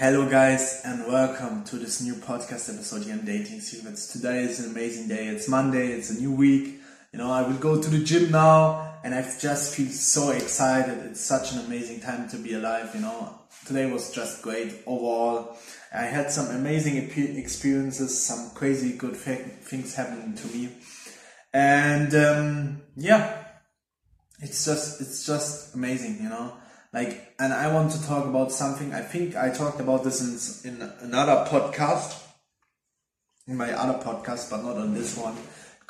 Hello, guys, and welcome to this new podcast episode here on Dating Secrets. Today is an amazing day. It's Monday, it's a new week. You know, I will go to the gym now, and I just feel so excited. It's such an amazing time to be alive. You know, today was just great overall. I had some amazing experiences, some crazy good things happening to me, and um, yeah, it's just it's just amazing. You know like and i want to talk about something. I think i talked about this in, in another podcast in my other podcast but not on this one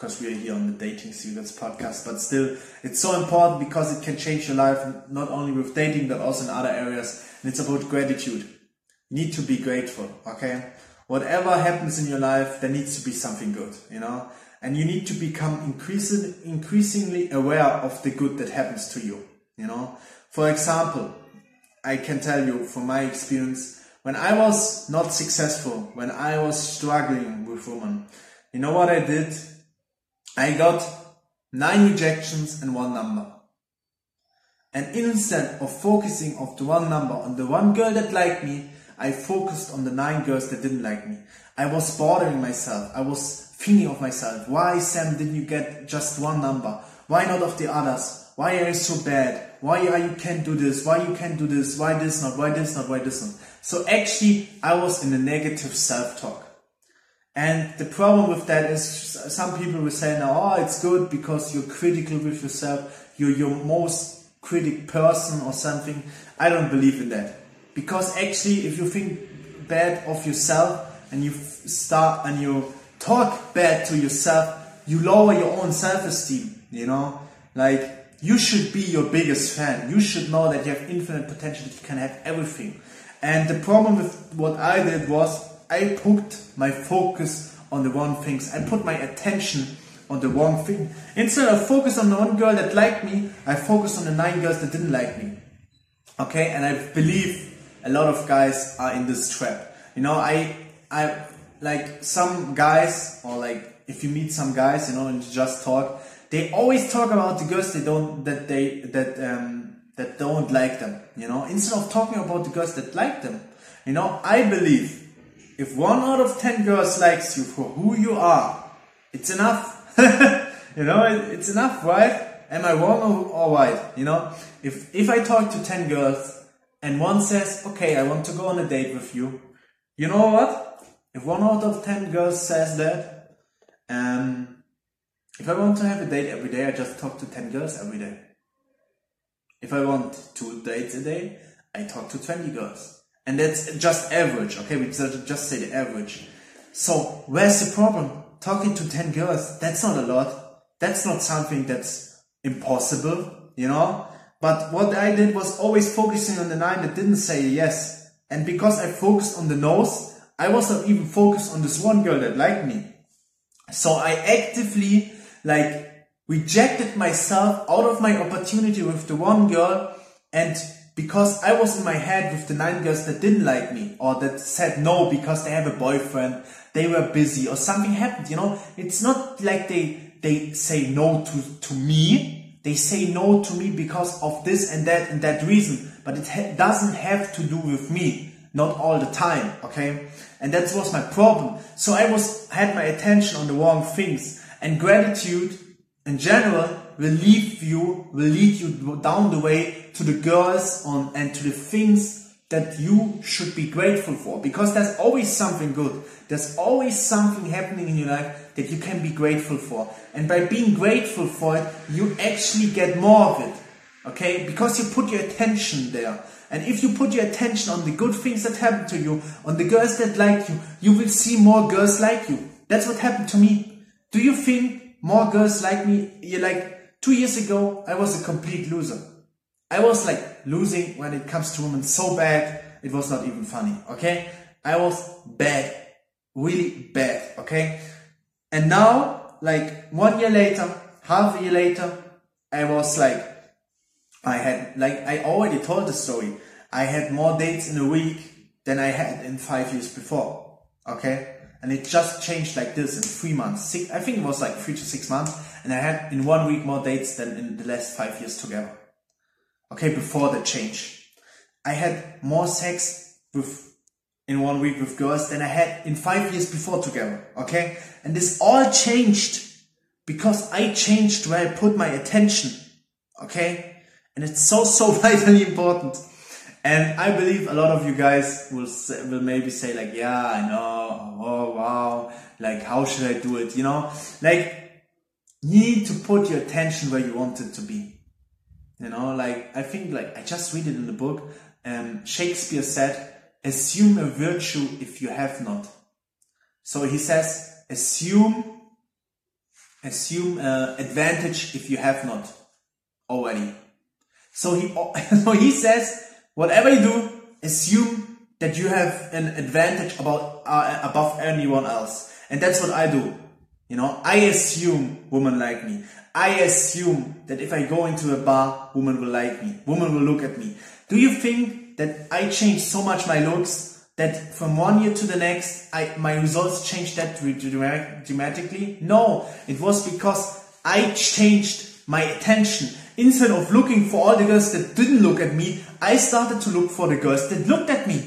because we are here on the dating secrets podcast. But still it's so important because it can change your life not only with dating but also in other areas. And it's about gratitude. You need to be grateful okay? Whatever happens in your life there needs to be something good you know? And you need to become increasingly increasingly aware of the good that happens to you you know for example, I can tell you from my experience, when I was not successful, when I was struggling with women, you know what I did? I got nine rejections and one number. And instead of focusing on the one number, on the one girl that liked me, I focused on the nine girls that didn't like me. I was bothering myself. I was thinking of myself. Why, Sam, didn't you get just one number? Why not of the others? Why are you so bad? why are you can't do this, why you can't do this, why this not, why this not, why this not. So actually I was in a negative self-talk. And the problem with that is some people will say now, oh, it's good because you're critical with yourself, you're your most critic person or something. I don't believe in that. Because actually if you think bad of yourself and you start and you talk bad to yourself, you lower your own self-esteem, you know? Like, you should be your biggest fan. You should know that you have infinite potential, that you can have everything. And the problem with what I did was I put my focus on the wrong things. I put my attention on the wrong thing. Instead of focus on the one girl that liked me, I focused on the nine girls that didn't like me. Okay, and I believe a lot of guys are in this trap. You know, I, I, like some guys, or like if you meet some guys, you know, and you just talk, they always talk about the girls they don't that they that um that don't like them you know? Instead of talking about the girls that like them you know i believe if one out of 10 girls likes you for who you are it's enough. You know it's enough right? Am i wrong or, right? You know if if i talk to 10 girls and one says okay i want to go on a date with you you know what? If one out of 10 girls says that um if I want to have a date every day, I just talk to 10 girls every day. If I want two dates a day, I talk to 20 girls. And that's just average, okay? We just say the average. So where's the problem? Talking to 10 girls, that's not a lot. That's not something that's impossible, you know? But what I did was always focusing on the nine that didn't say yes. And because I focused on the nose, I was not even focused on this one girl that liked me. So I actively like rejected myself out of my opportunity with the one girl and because I was in my head with the nine girls that didn't like me or that said no because they have a boyfriend, they were busy or something happened, you know, it's not like they, they say no to, to me. They say no to me because of this and that and that reason, but it ha doesn't have to do with me. Not all the time, okay? And that was my problem. So I was, had my attention on the wrong things. And gratitude in general will lead you, will lead you down the way to the girls on, and to the things that you should be grateful for. Because there's always something good. There's always something happening in your life that you can be grateful for. And by being grateful for it, you actually get more of it. Okay? Because you put your attention there. And if you put your attention on the good things that happen to you, on the girls that like you, you will see more girls like you. That's what happened to me. Do you think more girls like me? You like two years ago, I was a complete loser. I was like losing when it comes to women so bad, it was not even funny. Okay, I was bad, really bad. Okay, and now, like one year later, half a year later, I was like, I had like I already told the story. I had more dates in a week than I had in five years before. Okay, and it just changed like this in three months. Six, I think it was like three to six months, and I had in one week more dates than in the last five years together. Okay, before the change, I had more sex with in one week with girls than I had in five years before together. Okay. And this all changed because I changed where I put my attention. Okay. And it's so, so vitally important. And I believe a lot of you guys will say, will maybe say like, yeah, I know. Oh, wow. Like, how should I do it? You know, like you need to put your attention where you want it to be. You know, like I think like I just read it in the book. Um, Shakespeare said, assume a virtue if you have not. So he says, assume, assume uh, advantage if you have not already. So he, so he says, whatever you do, assume that you have an advantage about uh, above anyone else, and that's what I do. You know, I assume women like me. I assume that if I go into a bar, women will like me. Women will look at me. Do you think that I changed so much my looks that from one year to the next, I, my results changed that dramatically? No, it was because I changed my attention. Instead of looking for all the girls that didn't look at me, I started to look for the girls that looked at me.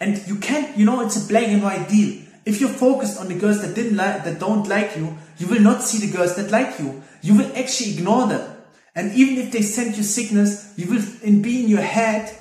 And you can't, you know, it's a black and white deal. If you're focused on the girls that didn't like, that don't like you, you will not see the girls that like you. You will actually ignore them. And even if they send you sickness, you will in be in your head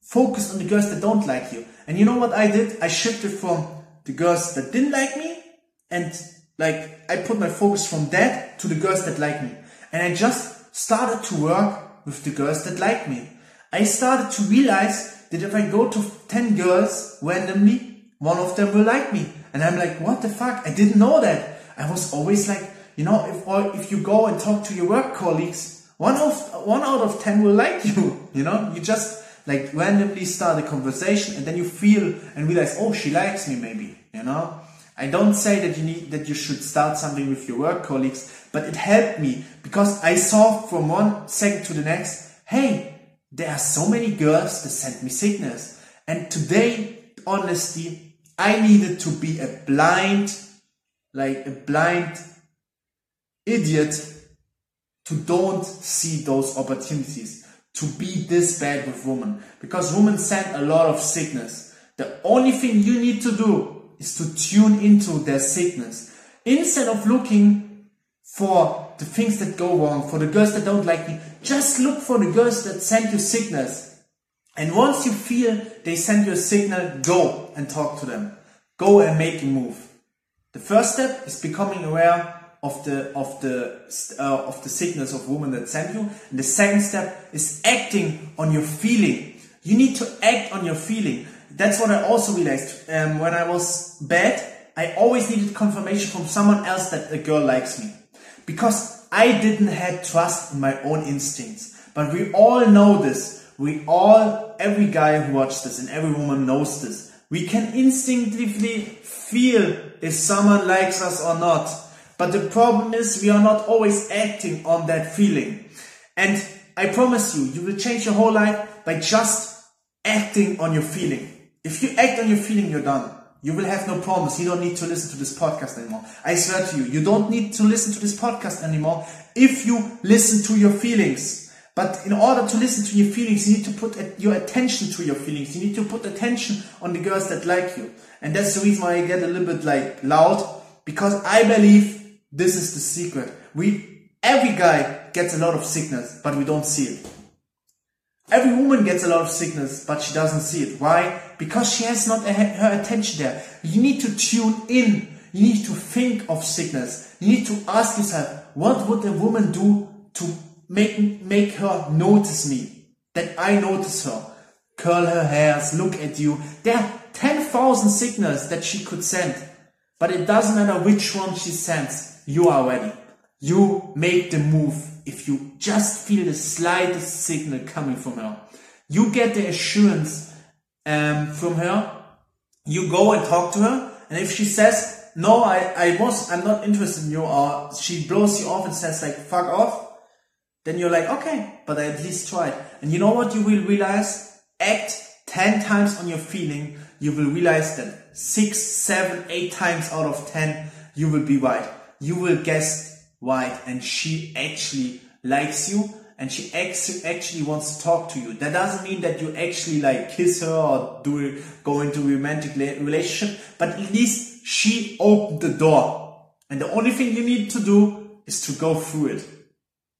focus on the girls that don't like you. And you know what I did? I shifted from the girls that didn't like me and like I put my focus from that to the girls that like me. And I just started to work with the girls that like me. I started to realize that if I go to 10 girls randomly, one of them will like me. And I'm like, what the fuck? I didn't know that. I was always like, you know, if, or if you go and talk to your work colleagues, one of, one out of 10 will like you. You know, you just like randomly start a conversation and then you feel and realize, oh, she likes me maybe, you know? I don't say that you need, that you should start something with your work colleagues, but it helped me because I saw from one second to the next, hey, there are so many girls that send me signals. And today, honestly, I needed to be a blind, like a blind idiot to don't see those opportunities to be this bad with women because women send a lot of sickness. The only thing you need to do is to tune into their sickness instead of looking for the things that go wrong, for the girls that don't like me, Just look for the girls that send you sickness. And once you feel they send you a signal, go and talk to them. Go and make a move. The first step is becoming aware of the of the uh, of the sickness of women that send you. And the second step is acting on your feeling. You need to act on your feeling. That's what I also realized um, when I was bad. I always needed confirmation from someone else that a girl likes me because I didn't have trust in my own instincts. But we all know this. We all, every guy who watches this and every woman knows this. We can instinctively feel if someone likes us or not. But the problem is we are not always acting on that feeling. And I promise you, you will change your whole life by just acting on your feeling. If you act on your feeling, you're done. You will have no problems. You don't need to listen to this podcast anymore. I swear to you, you don't need to listen to this podcast anymore if you listen to your feelings. But in order to listen to your feelings, you need to put your attention to your feelings. You need to put attention on the girls that like you. And that's the reason why I get a little bit like loud because I believe this is the secret. We, every guy gets a lot of sickness, but we don't see it. Every woman gets a lot of sickness, but she doesn't see it. Why? Because she has not her attention there. You need to tune in. You need to think of sickness. You need to ask yourself, what would a woman do to make, make her notice me? That I notice her. Curl her hairs, look at you. There are 10,000 signals that she could send. But it doesn't matter which one she sends you are ready. You make the move if you just feel the slightest signal coming from her. You get the assurance um, from her. You go and talk to her. And if she says, no, I, I was, I'm not interested in you, or she blows you off and says like, fuck off, then you're like, okay, but I at least tried. And you know what you will realize? Act 10 times on your feeling. You will realize that six, seven, eight times out of 10, you will be right you will guess white and she actually likes you and she actually wants to talk to you. That doesn't mean that you actually like kiss her or do go into romantic relationship, but at least she opened the door. And the only thing you need to do is to go through it.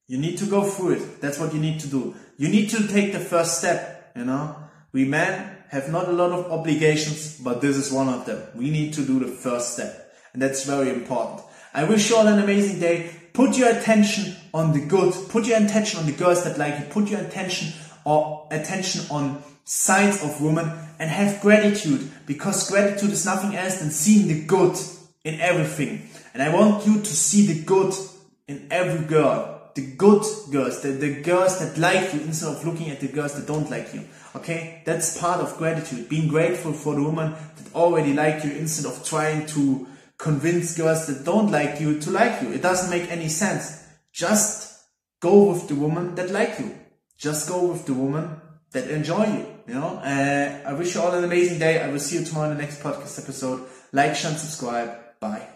You need to go through it. That's what you need to do. You need to take the first step, you know. We men have not a lot of obligations, but this is one of them. We need to do the first step. And that's very important. I wish you all an amazing day. Put your attention on the good. Put your attention on the girls that like you. Put your attention or attention on sides of women and have gratitude because gratitude is nothing else than seeing the good in everything. And I want you to see the good in every girl. The good girls, the, the girls that like you instead of looking at the girls that don't like you. Okay? That's part of gratitude. Being grateful for the woman that already like you instead of trying to convince girls that don't like you to like you. It doesn't make any sense. Just go with the woman that like you. Just go with the woman that enjoy you. You know, uh, I wish you all an amazing day. I will see you tomorrow in the next podcast episode. Like, share, and subscribe. Bye.